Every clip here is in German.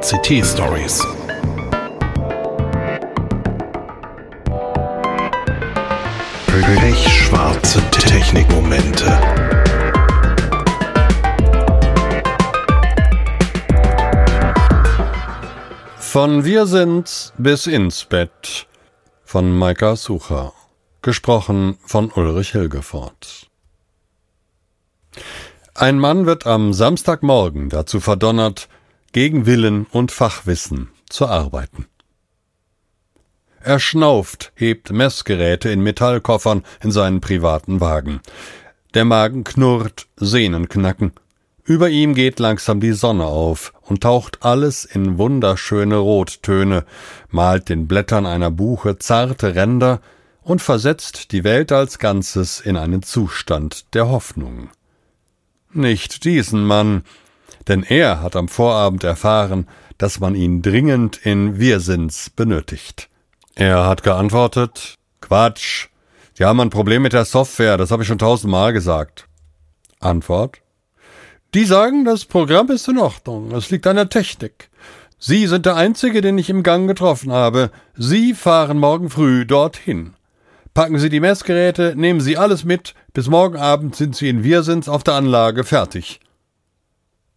ICT Stories. Pechschwarze Technikmomente. Von Wir sind bis ins Bett von Maika Sucher. Gesprochen von Ulrich Hilgefort. Ein Mann wird am Samstagmorgen dazu verdonnert, gegen Willen und Fachwissen zu arbeiten. Er schnauft, hebt Messgeräte in Metallkoffern in seinen privaten Wagen. Der Magen knurrt, Sehnen knacken. Über ihm geht langsam die Sonne auf und taucht alles in wunderschöne Rottöne, malt den Blättern einer Buche zarte Ränder und versetzt die Welt als Ganzes in einen Zustand der Hoffnung. Nicht diesen Mann, denn er hat am Vorabend erfahren, dass man ihn dringend in Wirsins benötigt. Er hat geantwortet Quatsch. Sie haben ein Problem mit der Software, das habe ich schon tausendmal gesagt. Antwort Die sagen, das Programm ist in Ordnung, es liegt an der Technik. Sie sind der Einzige, den ich im Gang getroffen habe. Sie fahren morgen früh dorthin. Packen Sie die Messgeräte, nehmen Sie alles mit, bis morgen Abend sind Sie in Wirsins auf der Anlage fertig.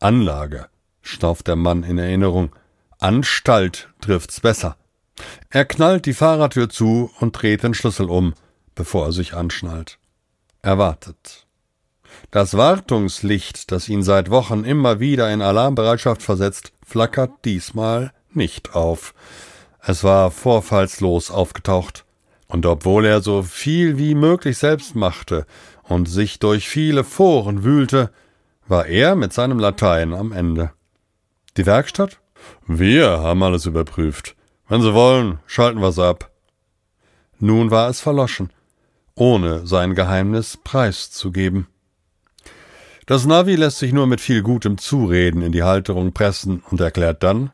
Anlage, schnauft der Mann in Erinnerung. Anstalt trifft's besser. Er knallt die Fahrertür zu und dreht den Schlüssel um, bevor er sich anschnallt. Er wartet. Das Wartungslicht, das ihn seit Wochen immer wieder in Alarmbereitschaft versetzt, flackert diesmal nicht auf. Es war vorfallslos aufgetaucht. Und obwohl er so viel wie möglich selbst machte und sich durch viele Foren wühlte, war er mit seinem Latein am Ende. Die Werkstatt? Wir haben alles überprüft. Wenn Sie wollen, schalten wir's ab. Nun war es verloschen, ohne sein Geheimnis preiszugeben. Das Navi lässt sich nur mit viel gutem Zureden in die Halterung pressen und erklärt dann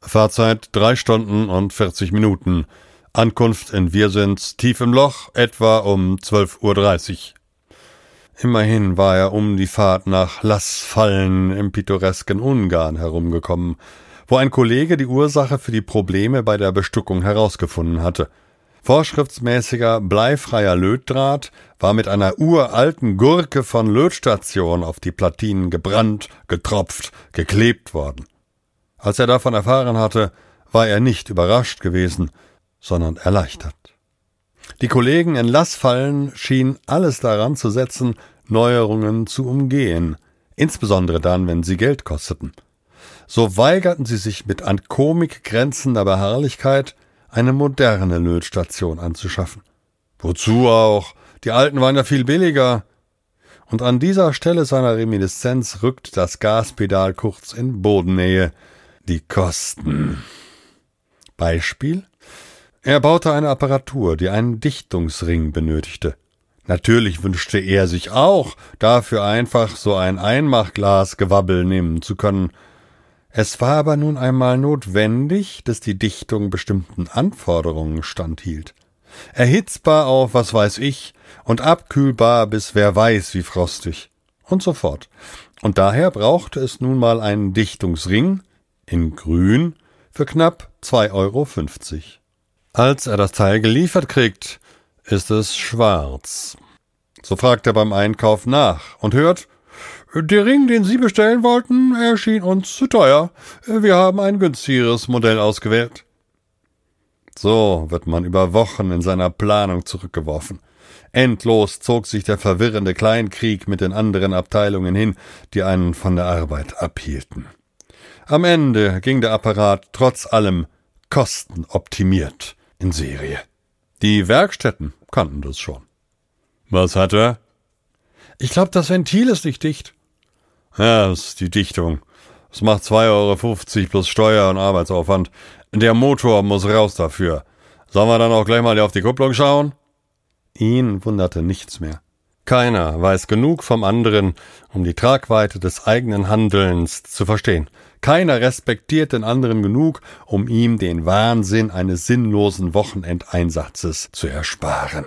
Fahrzeit drei Stunden und vierzig Minuten. Ankunft in Wirsins tief im Loch, etwa um zwölf Uhr. Immerhin war er um die Fahrt nach Lassfallen im pittoresken Ungarn herumgekommen, wo ein Kollege die Ursache für die Probleme bei der Bestückung herausgefunden hatte. Vorschriftsmäßiger bleifreier Lötdraht war mit einer uralten Gurke von Lötstation auf die Platinen gebrannt, getropft, geklebt worden. Als er davon erfahren hatte, war er nicht überrascht gewesen, sondern erleichtert. Die Kollegen in Lassfallen schienen alles daran zu setzen, Neuerungen zu umgehen, insbesondere dann, wenn sie Geld kosteten so weigerten sie sich mit an Komik grenzender Beharrlichkeit, eine moderne Lötstation anzuschaffen. Wozu auch? Die alten waren ja viel billiger. Und an dieser Stelle seiner Reminiszenz rückt das Gaspedal kurz in Bodennähe. Die Kosten. Beispiel? Er baute eine Apparatur, die einen Dichtungsring benötigte. Natürlich wünschte er sich auch, dafür einfach so ein Einmachglasgewabbel nehmen zu können, es war aber nun einmal notwendig, dass die Dichtung bestimmten Anforderungen standhielt. Erhitzbar auf was weiß ich und abkühlbar bis wer weiß wie frostig und so fort. Und daher brauchte es nun mal einen Dichtungsring in grün für knapp 2,50 Euro. Als er das Teil geliefert kriegt, ist es schwarz. So fragt er beim Einkauf nach und hört, der Ring, den Sie bestellen wollten, erschien uns zu teuer. Wir haben ein günstigeres Modell ausgewählt. So wird man über Wochen in seiner Planung zurückgeworfen. Endlos zog sich der verwirrende Kleinkrieg mit den anderen Abteilungen hin, die einen von der Arbeit abhielten. Am Ende ging der Apparat trotz allem kostenoptimiert in Serie. Die Werkstätten kannten das schon. Was hat er? Ich glaube, das Ventil ist nicht dicht. Ja, das ist die Dichtung. Es macht 2,50 Euro plus Steuer und Arbeitsaufwand. Der Motor muss raus dafür. Sollen wir dann auch gleich mal auf die Kupplung schauen? Ihn wunderte nichts mehr. Keiner weiß genug vom anderen, um die Tragweite des eigenen Handelns zu verstehen. Keiner respektiert den anderen genug, um ihm den Wahnsinn eines sinnlosen Wochenendeinsatzes zu ersparen.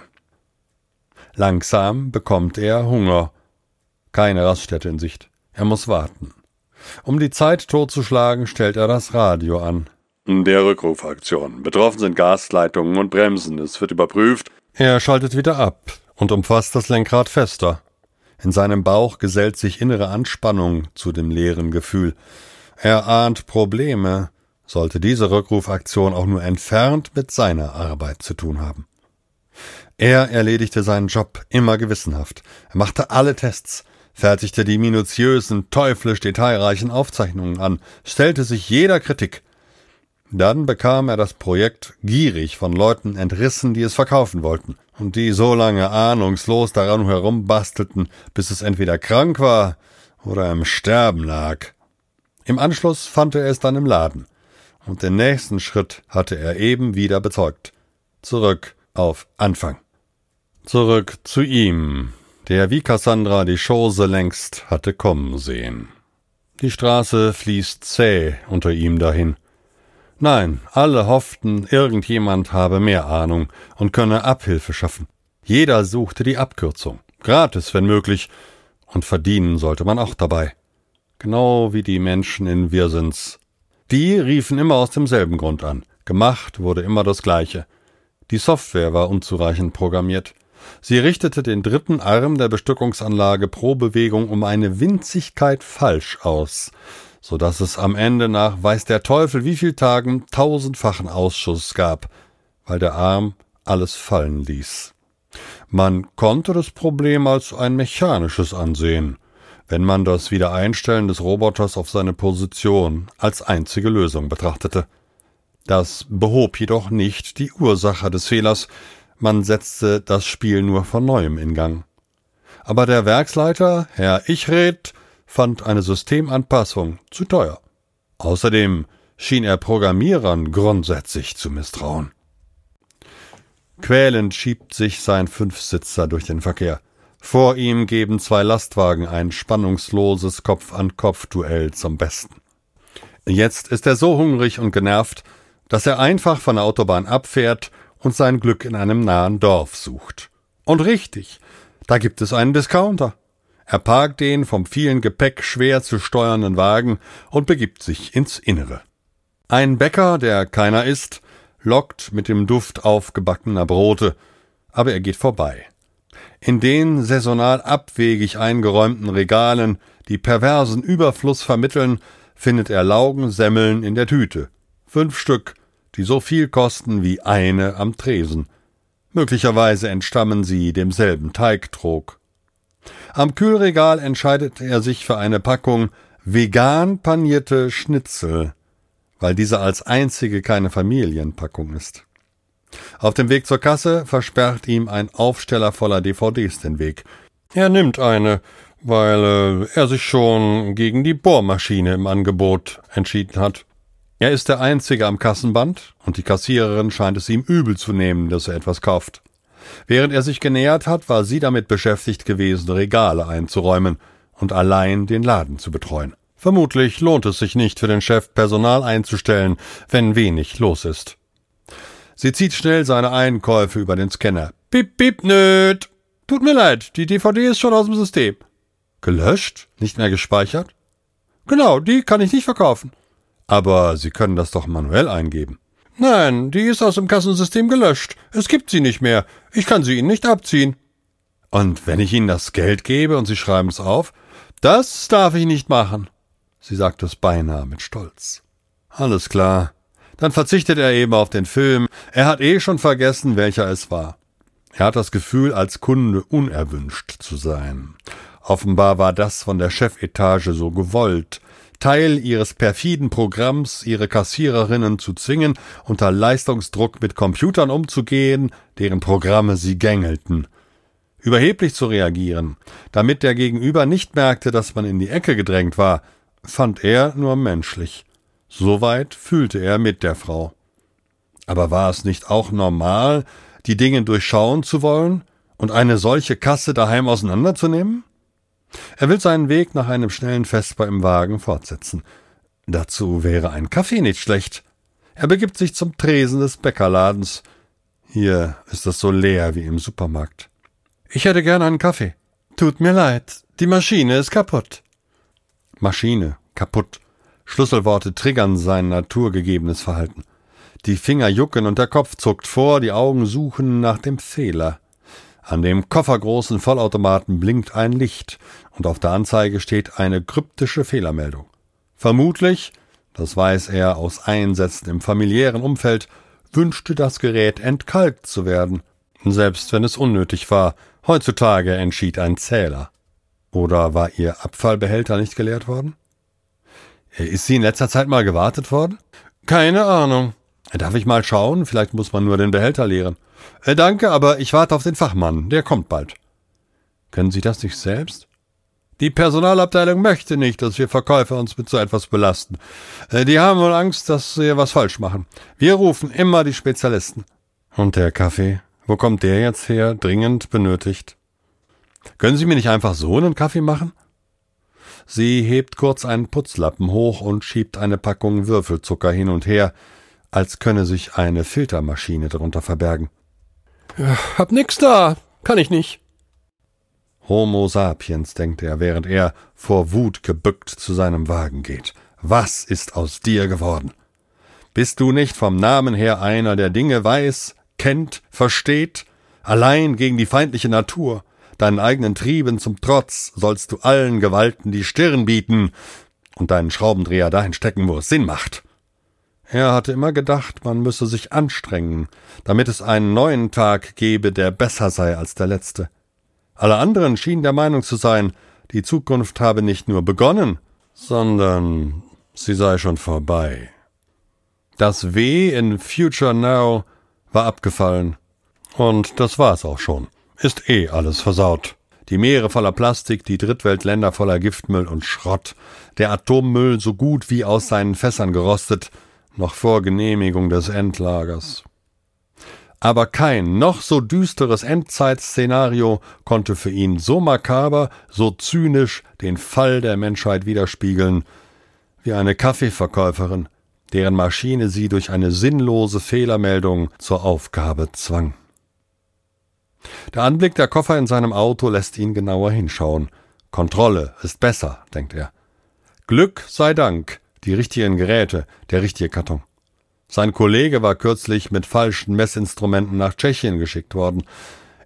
Langsam bekommt er Hunger. Keine Raststätte in Sicht. Er muss warten. Um die Zeit totzuschlagen, stellt er das Radio an. Der Rückrufaktion. Betroffen sind Gasleitungen und Bremsen. Es wird überprüft. Er schaltet wieder ab und umfasst das Lenkrad fester. In seinem Bauch gesellt sich innere Anspannung zu dem leeren Gefühl. Er ahnt Probleme, sollte diese Rückrufaktion auch nur entfernt mit seiner Arbeit zu tun haben. Er erledigte seinen Job immer gewissenhaft. Er machte alle Tests, fertigte die minutiösen, teuflisch detailreichen Aufzeichnungen an, stellte sich jeder Kritik. Dann bekam er das Projekt gierig von Leuten entrissen, die es verkaufen wollten und die so lange ahnungslos daran herumbastelten, bis es entweder krank war oder im Sterben lag. Im Anschluss fand er es dann im Laden, und den nächsten Schritt hatte er eben wieder bezeugt. Zurück auf Anfang. Zurück zu ihm, der wie Cassandra die Chose längst hatte kommen sehen. Die Straße fließt zäh unter ihm dahin. Nein, alle hofften, irgendjemand habe mehr Ahnung und könne Abhilfe schaffen. Jeder suchte die Abkürzung, gratis, wenn möglich, und verdienen sollte man auch dabei. Genau wie die Menschen in Wirsens. Die riefen immer aus demselben Grund an. Gemacht wurde immer das Gleiche. Die Software war unzureichend programmiert. Sie richtete den dritten Arm der Bestückungsanlage pro Bewegung um eine Winzigkeit falsch aus, so dass es am Ende nach weiß der Teufel wie viel Tagen tausendfachen Ausschuss gab, weil der Arm alles fallen ließ. Man konnte das Problem als ein mechanisches ansehen, wenn man das Wiedereinstellen des Roboters auf seine Position als einzige Lösung betrachtete. Das behob jedoch nicht die Ursache des Fehlers, man setzte das Spiel nur von neuem in Gang. Aber der Werksleiter, Herr Ichred, fand eine Systemanpassung zu teuer. Außerdem schien er Programmierern grundsätzlich zu misstrauen. Quälend schiebt sich sein Fünfsitzer durch den Verkehr. Vor ihm geben zwei Lastwagen ein spannungsloses Kopf-an-Kopf-Duell zum Besten. Jetzt ist er so hungrig und genervt, dass er einfach von der Autobahn abfährt und sein Glück in einem nahen Dorf sucht. Und richtig, da gibt es einen Discounter. Er parkt den vom vielen Gepäck schwer zu steuernden Wagen und begibt sich ins Innere. Ein Bäcker, der keiner ist, lockt mit dem Duft aufgebackener Brote, aber er geht vorbei. In den saisonal abwegig eingeräumten Regalen, die perversen Überfluss vermitteln, findet er Laugensemmeln in der Tüte. Fünf Stück, die so viel kosten wie eine am Tresen. Möglicherweise entstammen sie demselben Teigtrog. Am Kühlregal entscheidet er sich für eine Packung vegan panierte Schnitzel, weil diese als einzige keine Familienpackung ist. Auf dem Weg zur Kasse versperrt ihm ein Aufsteller voller DVDs den Weg. Er nimmt eine, weil äh, er sich schon gegen die Bohrmaschine im Angebot entschieden hat. Er ist der Einzige am Kassenband, und die Kassiererin scheint es ihm übel zu nehmen, dass er etwas kauft. Während er sich genähert hat, war sie damit beschäftigt gewesen, Regale einzuräumen und allein den Laden zu betreuen. Vermutlich lohnt es sich nicht für den Chef Personal einzustellen, wenn wenig los ist. Sie zieht schnell seine Einkäufe über den Scanner. Bip, bip, nöt. Tut mir leid, die DVD ist schon aus dem System. Gelöscht? Nicht mehr gespeichert? Genau, die kann ich nicht verkaufen. Aber Sie können das doch manuell eingeben. Nein, die ist aus dem Kassensystem gelöscht. Es gibt sie nicht mehr. Ich kann sie Ihnen nicht abziehen. Und wenn ich Ihnen das Geld gebe und Sie schreiben es auf? Das darf ich nicht machen. Sie sagt es beinahe mit Stolz. Alles klar. Dann verzichtet er eben auf den Film. Er hat eh schon vergessen, welcher es war. Er hat das Gefühl, als Kunde unerwünscht zu sein. Offenbar war das von der Chefetage so gewollt. Teil ihres perfiden Programms, ihre Kassiererinnen zu zwingen, unter Leistungsdruck mit Computern umzugehen, deren Programme sie gängelten. Überheblich zu reagieren, damit der Gegenüber nicht merkte, dass man in die Ecke gedrängt war, fand er nur menschlich. Soweit fühlte er mit der Frau. Aber war es nicht auch normal, die Dinge durchschauen zu wollen und eine solche Kasse daheim auseinanderzunehmen? Er will seinen Weg nach einem schnellen Vesper im Wagen fortsetzen. Dazu wäre ein Kaffee nicht schlecht. Er begibt sich zum Tresen des Bäckerladens. Hier ist es so leer wie im Supermarkt. Ich hätte gern einen Kaffee. Tut mir leid, die Maschine ist kaputt. Maschine, kaputt. Schlüsselworte triggern sein naturgegebenes Verhalten. Die Finger jucken und der Kopf zuckt vor, die Augen suchen nach dem Fehler. An dem koffergroßen Vollautomaten blinkt ein Licht und auf der Anzeige steht eine kryptische Fehlermeldung. Vermutlich, das weiß er aus Einsätzen im familiären Umfeld, wünschte das Gerät entkalkt zu werden, selbst wenn es unnötig war. Heutzutage entschied ein Zähler. Oder war ihr Abfallbehälter nicht geleert worden? Ist sie in letzter Zeit mal gewartet worden? Keine Ahnung. Darf ich mal schauen? Vielleicht muss man nur den Behälter leeren. Äh, danke, aber ich warte auf den Fachmann. Der kommt bald. Können Sie das nicht selbst? Die Personalabteilung möchte nicht, dass wir Verkäufer uns mit so etwas belasten. Äh, die haben wohl Angst, dass wir was falsch machen. Wir rufen immer die Spezialisten. Und der Kaffee? Wo kommt der jetzt her? Dringend benötigt. Können Sie mir nicht einfach so einen Kaffee machen? Sie hebt kurz einen Putzlappen hoch und schiebt eine Packung Würfelzucker hin und her, als könne sich eine Filtermaschine darunter verbergen. Hab nix da. Kann ich nicht. Homo sapiens, denkt er, während er vor Wut gebückt zu seinem Wagen geht. Was ist aus dir geworden? Bist du nicht vom Namen her einer, der Dinge weiß, kennt, versteht, allein gegen die feindliche Natur? Deinen eigenen Trieben zum Trotz sollst du allen Gewalten die Stirn bieten und deinen Schraubendreher dahin stecken, wo es Sinn macht. Er hatte immer gedacht, man müsse sich anstrengen, damit es einen neuen Tag gebe, der besser sei als der letzte. Alle anderen schienen der Meinung zu sein, die Zukunft habe nicht nur begonnen, sondern sie sei schon vorbei. Das W in Future Now war abgefallen. Und das war's auch schon. Ist eh alles versaut. Die Meere voller Plastik, die Drittweltländer voller Giftmüll und Schrott, der Atommüll so gut wie aus seinen Fässern gerostet, noch vor Genehmigung des Endlagers. Aber kein noch so düsteres Endzeitszenario konnte für ihn so makaber, so zynisch den Fall der Menschheit widerspiegeln, wie eine Kaffeeverkäuferin, deren Maschine sie durch eine sinnlose Fehlermeldung zur Aufgabe zwang. Der Anblick der Koffer in seinem Auto lässt ihn genauer hinschauen. Kontrolle ist besser, denkt er. Glück sei Dank, die richtigen Geräte, der richtige Karton. Sein Kollege war kürzlich mit falschen Messinstrumenten nach Tschechien geschickt worden.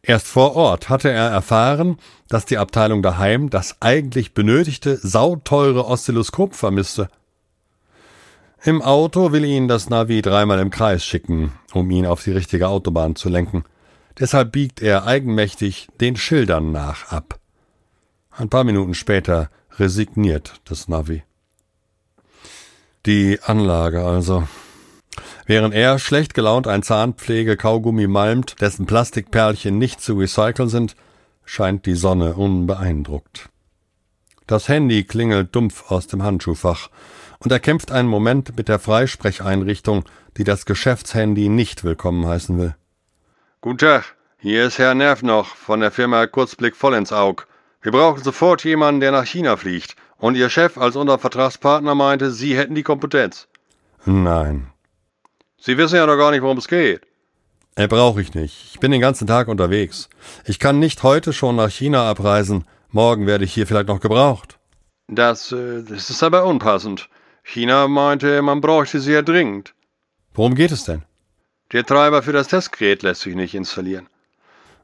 Erst vor Ort hatte er erfahren, dass die Abteilung daheim das eigentlich benötigte, sauteure Oszilloskop vermisste. Im Auto will ihn das Navi dreimal im Kreis schicken, um ihn auf die richtige Autobahn zu lenken. Deshalb biegt er eigenmächtig den Schildern nach ab. Ein paar Minuten später resigniert das Navi. Die Anlage also. Während er schlecht gelaunt ein Zahnpflege-Kaugummi malmt, dessen Plastikperlchen nicht zu recyceln sind, scheint die Sonne unbeeindruckt. Das Handy klingelt dumpf aus dem Handschuhfach, und er kämpft einen Moment mit der Freisprecheinrichtung, die das Geschäftshandy nicht willkommen heißen will. Guten Tag, hier ist Herr Nerv noch von der Firma Kurzblick voll ins Aug. Wir brauchen sofort jemanden, der nach China fliegt. Und Ihr Chef als unser Vertragspartner meinte, Sie hätten die Kompetenz. Nein. Sie wissen ja noch gar nicht, worum es geht. Äh, brauche ich nicht. Ich bin den ganzen Tag unterwegs. Ich kann nicht heute schon nach China abreisen. Morgen werde ich hier vielleicht noch gebraucht. Das, äh, das ist aber unpassend. China meinte, man bräuchte sie ja dringend. Worum geht es denn? Der Treiber für das Testgerät lässt sich nicht installieren.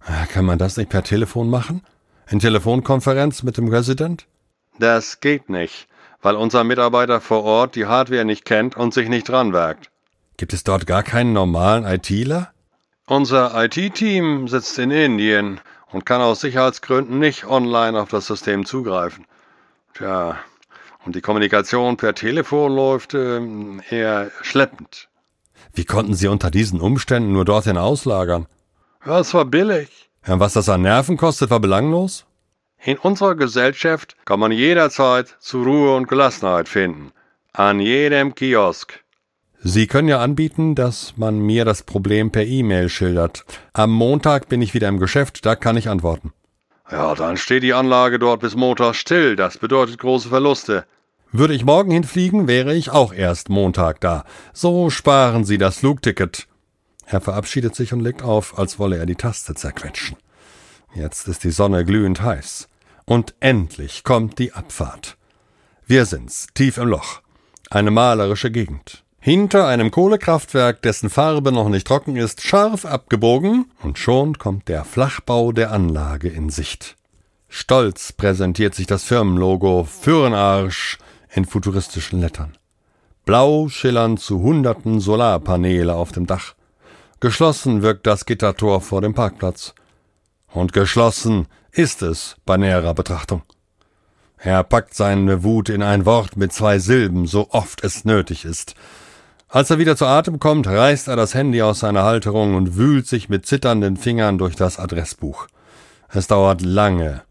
Äh, kann man das nicht per Telefon machen? In Telefonkonferenz mit dem Resident? Das geht nicht, weil unser Mitarbeiter vor Ort die Hardware nicht kennt und sich nicht dranwerkt. Gibt es dort gar keinen normalen ITler? Unser IT-Team sitzt in Indien und kann aus Sicherheitsgründen nicht online auf das System zugreifen. Tja, und die Kommunikation per Telefon läuft äh, eher schleppend. Wie konnten Sie unter diesen Umständen nur dorthin auslagern? Ja, es war billig. Ja, was das an Nerven kostet, war belanglos? In unserer Gesellschaft kann man jederzeit zu Ruhe und Gelassenheit finden. An jedem Kiosk. Sie können ja anbieten, dass man mir das Problem per E-Mail schildert. Am Montag bin ich wieder im Geschäft, da kann ich antworten. Ja, dann steht die Anlage dort bis Montag still. Das bedeutet große Verluste. Würde ich morgen hinfliegen, wäre ich auch erst Montag da. So sparen Sie das Flugticket. Er verabschiedet sich und legt auf, als wolle er die Taste zerquetschen. Jetzt ist die Sonne glühend heiß. Und endlich kommt die Abfahrt. Wir sind's, tief im Loch. Eine malerische Gegend. Hinter einem Kohlekraftwerk, dessen Farbe noch nicht trocken ist, scharf abgebogen, und schon kommt der Flachbau der Anlage in Sicht. Stolz präsentiert sich das Firmenlogo Fürnarsch in futuristischen Lettern. Blau schillern zu Hunderten Solarpaneele auf dem Dach. Geschlossen wirkt das Gittertor vor dem Parkplatz. Und geschlossen ist es bei näherer Betrachtung. Er packt seine Wut in ein Wort mit zwei Silben, so oft es nötig ist. Als er wieder zu Atem kommt, reißt er das Handy aus seiner Halterung und wühlt sich mit zitternden Fingern durch das Adressbuch. Es dauert lange,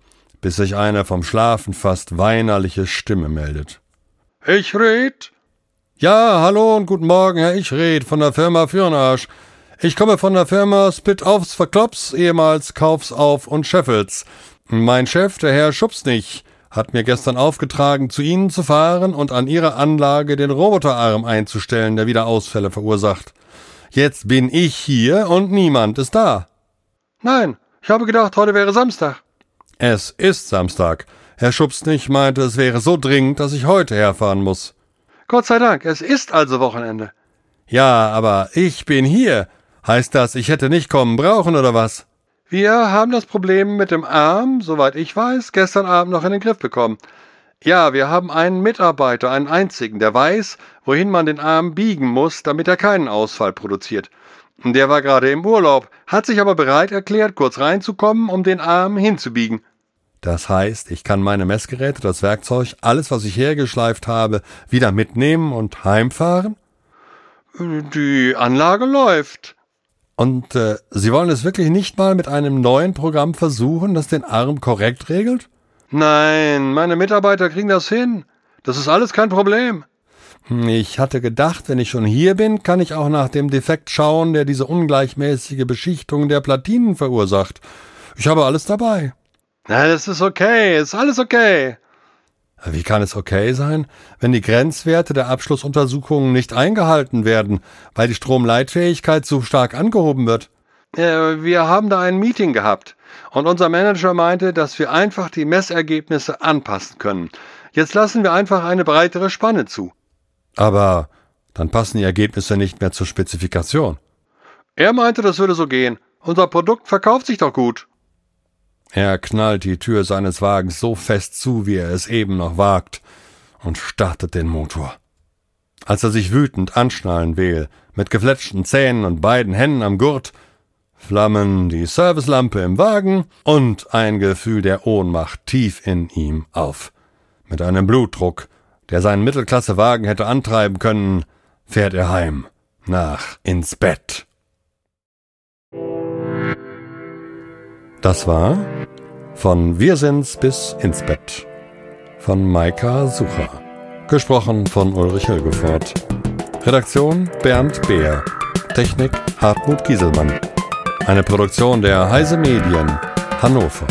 bis sich eine vom Schlafen fast weinerliche Stimme meldet. Ich red? Ja, hallo und guten Morgen, Herr Ich red von der Firma Fürnarsch. Ich komme von der Firma Spit Offs Verklops, ehemals Kaufsauf und Scheffels. Mein Chef, der Herr Schubsnich, hat mir gestern aufgetragen, zu Ihnen zu fahren und an Ihrer Anlage den Roboterarm einzustellen, der wieder Ausfälle verursacht. Jetzt bin ich hier und niemand ist da. Nein, ich habe gedacht, heute wäre Samstag. Es ist Samstag. Herr Schubsnich meinte, es wäre so dringend, dass ich heute herfahren muss. Gott sei Dank, es ist also Wochenende. Ja, aber ich bin hier. Heißt das, ich hätte nicht kommen brauchen oder was? Wir haben das Problem mit dem Arm, soweit ich weiß, gestern Abend noch in den Griff bekommen. Ja, wir haben einen Mitarbeiter, einen einzigen, der weiß, wohin man den Arm biegen muss, damit er keinen Ausfall produziert. Der war gerade im Urlaub, hat sich aber bereit erklärt, kurz reinzukommen, um den Arm hinzubiegen. Das heißt, ich kann meine Messgeräte, das Werkzeug, alles, was ich hergeschleift habe, wieder mitnehmen und heimfahren? Die Anlage läuft. Und äh, Sie wollen es wirklich nicht mal mit einem neuen Programm versuchen, das den Arm korrekt regelt? Nein, meine Mitarbeiter kriegen das hin. Das ist alles kein Problem. Hm, ich hatte gedacht, wenn ich schon hier bin, kann ich auch nach dem Defekt schauen, der diese ungleichmäßige Beschichtung der Platinen verursacht. Ich habe alles dabei. Na, das ist okay, ist alles okay. Wie kann es okay sein, wenn die Grenzwerte der Abschlussuntersuchungen nicht eingehalten werden, weil die Stromleitfähigkeit zu stark angehoben wird? Äh, wir haben da ein Meeting gehabt und unser Manager meinte, dass wir einfach die Messergebnisse anpassen können. Jetzt lassen wir einfach eine breitere Spanne zu. Aber dann passen die Ergebnisse nicht mehr zur Spezifikation. Er meinte, das würde so gehen. Unser Produkt verkauft sich doch gut. Er knallt die Tür seines Wagens so fest zu, wie er es eben noch wagt, und startet den Motor. Als er sich wütend anschnallen will, mit gefletschten Zähnen und beiden Händen am Gurt, flammen die Servicelampe im Wagen und ein Gefühl der Ohnmacht tief in ihm auf. Mit einem Blutdruck, der seinen Mittelklassewagen hätte antreiben können, fährt er heim, nach ins Bett. Das war von Wir sind's bis ins Bett von Maika Sucher. Gesprochen von Ulrich Hilgefort. Redaktion Bernd Beer. Technik Hartmut Gieselmann. Eine Produktion der Heise Medien Hannover.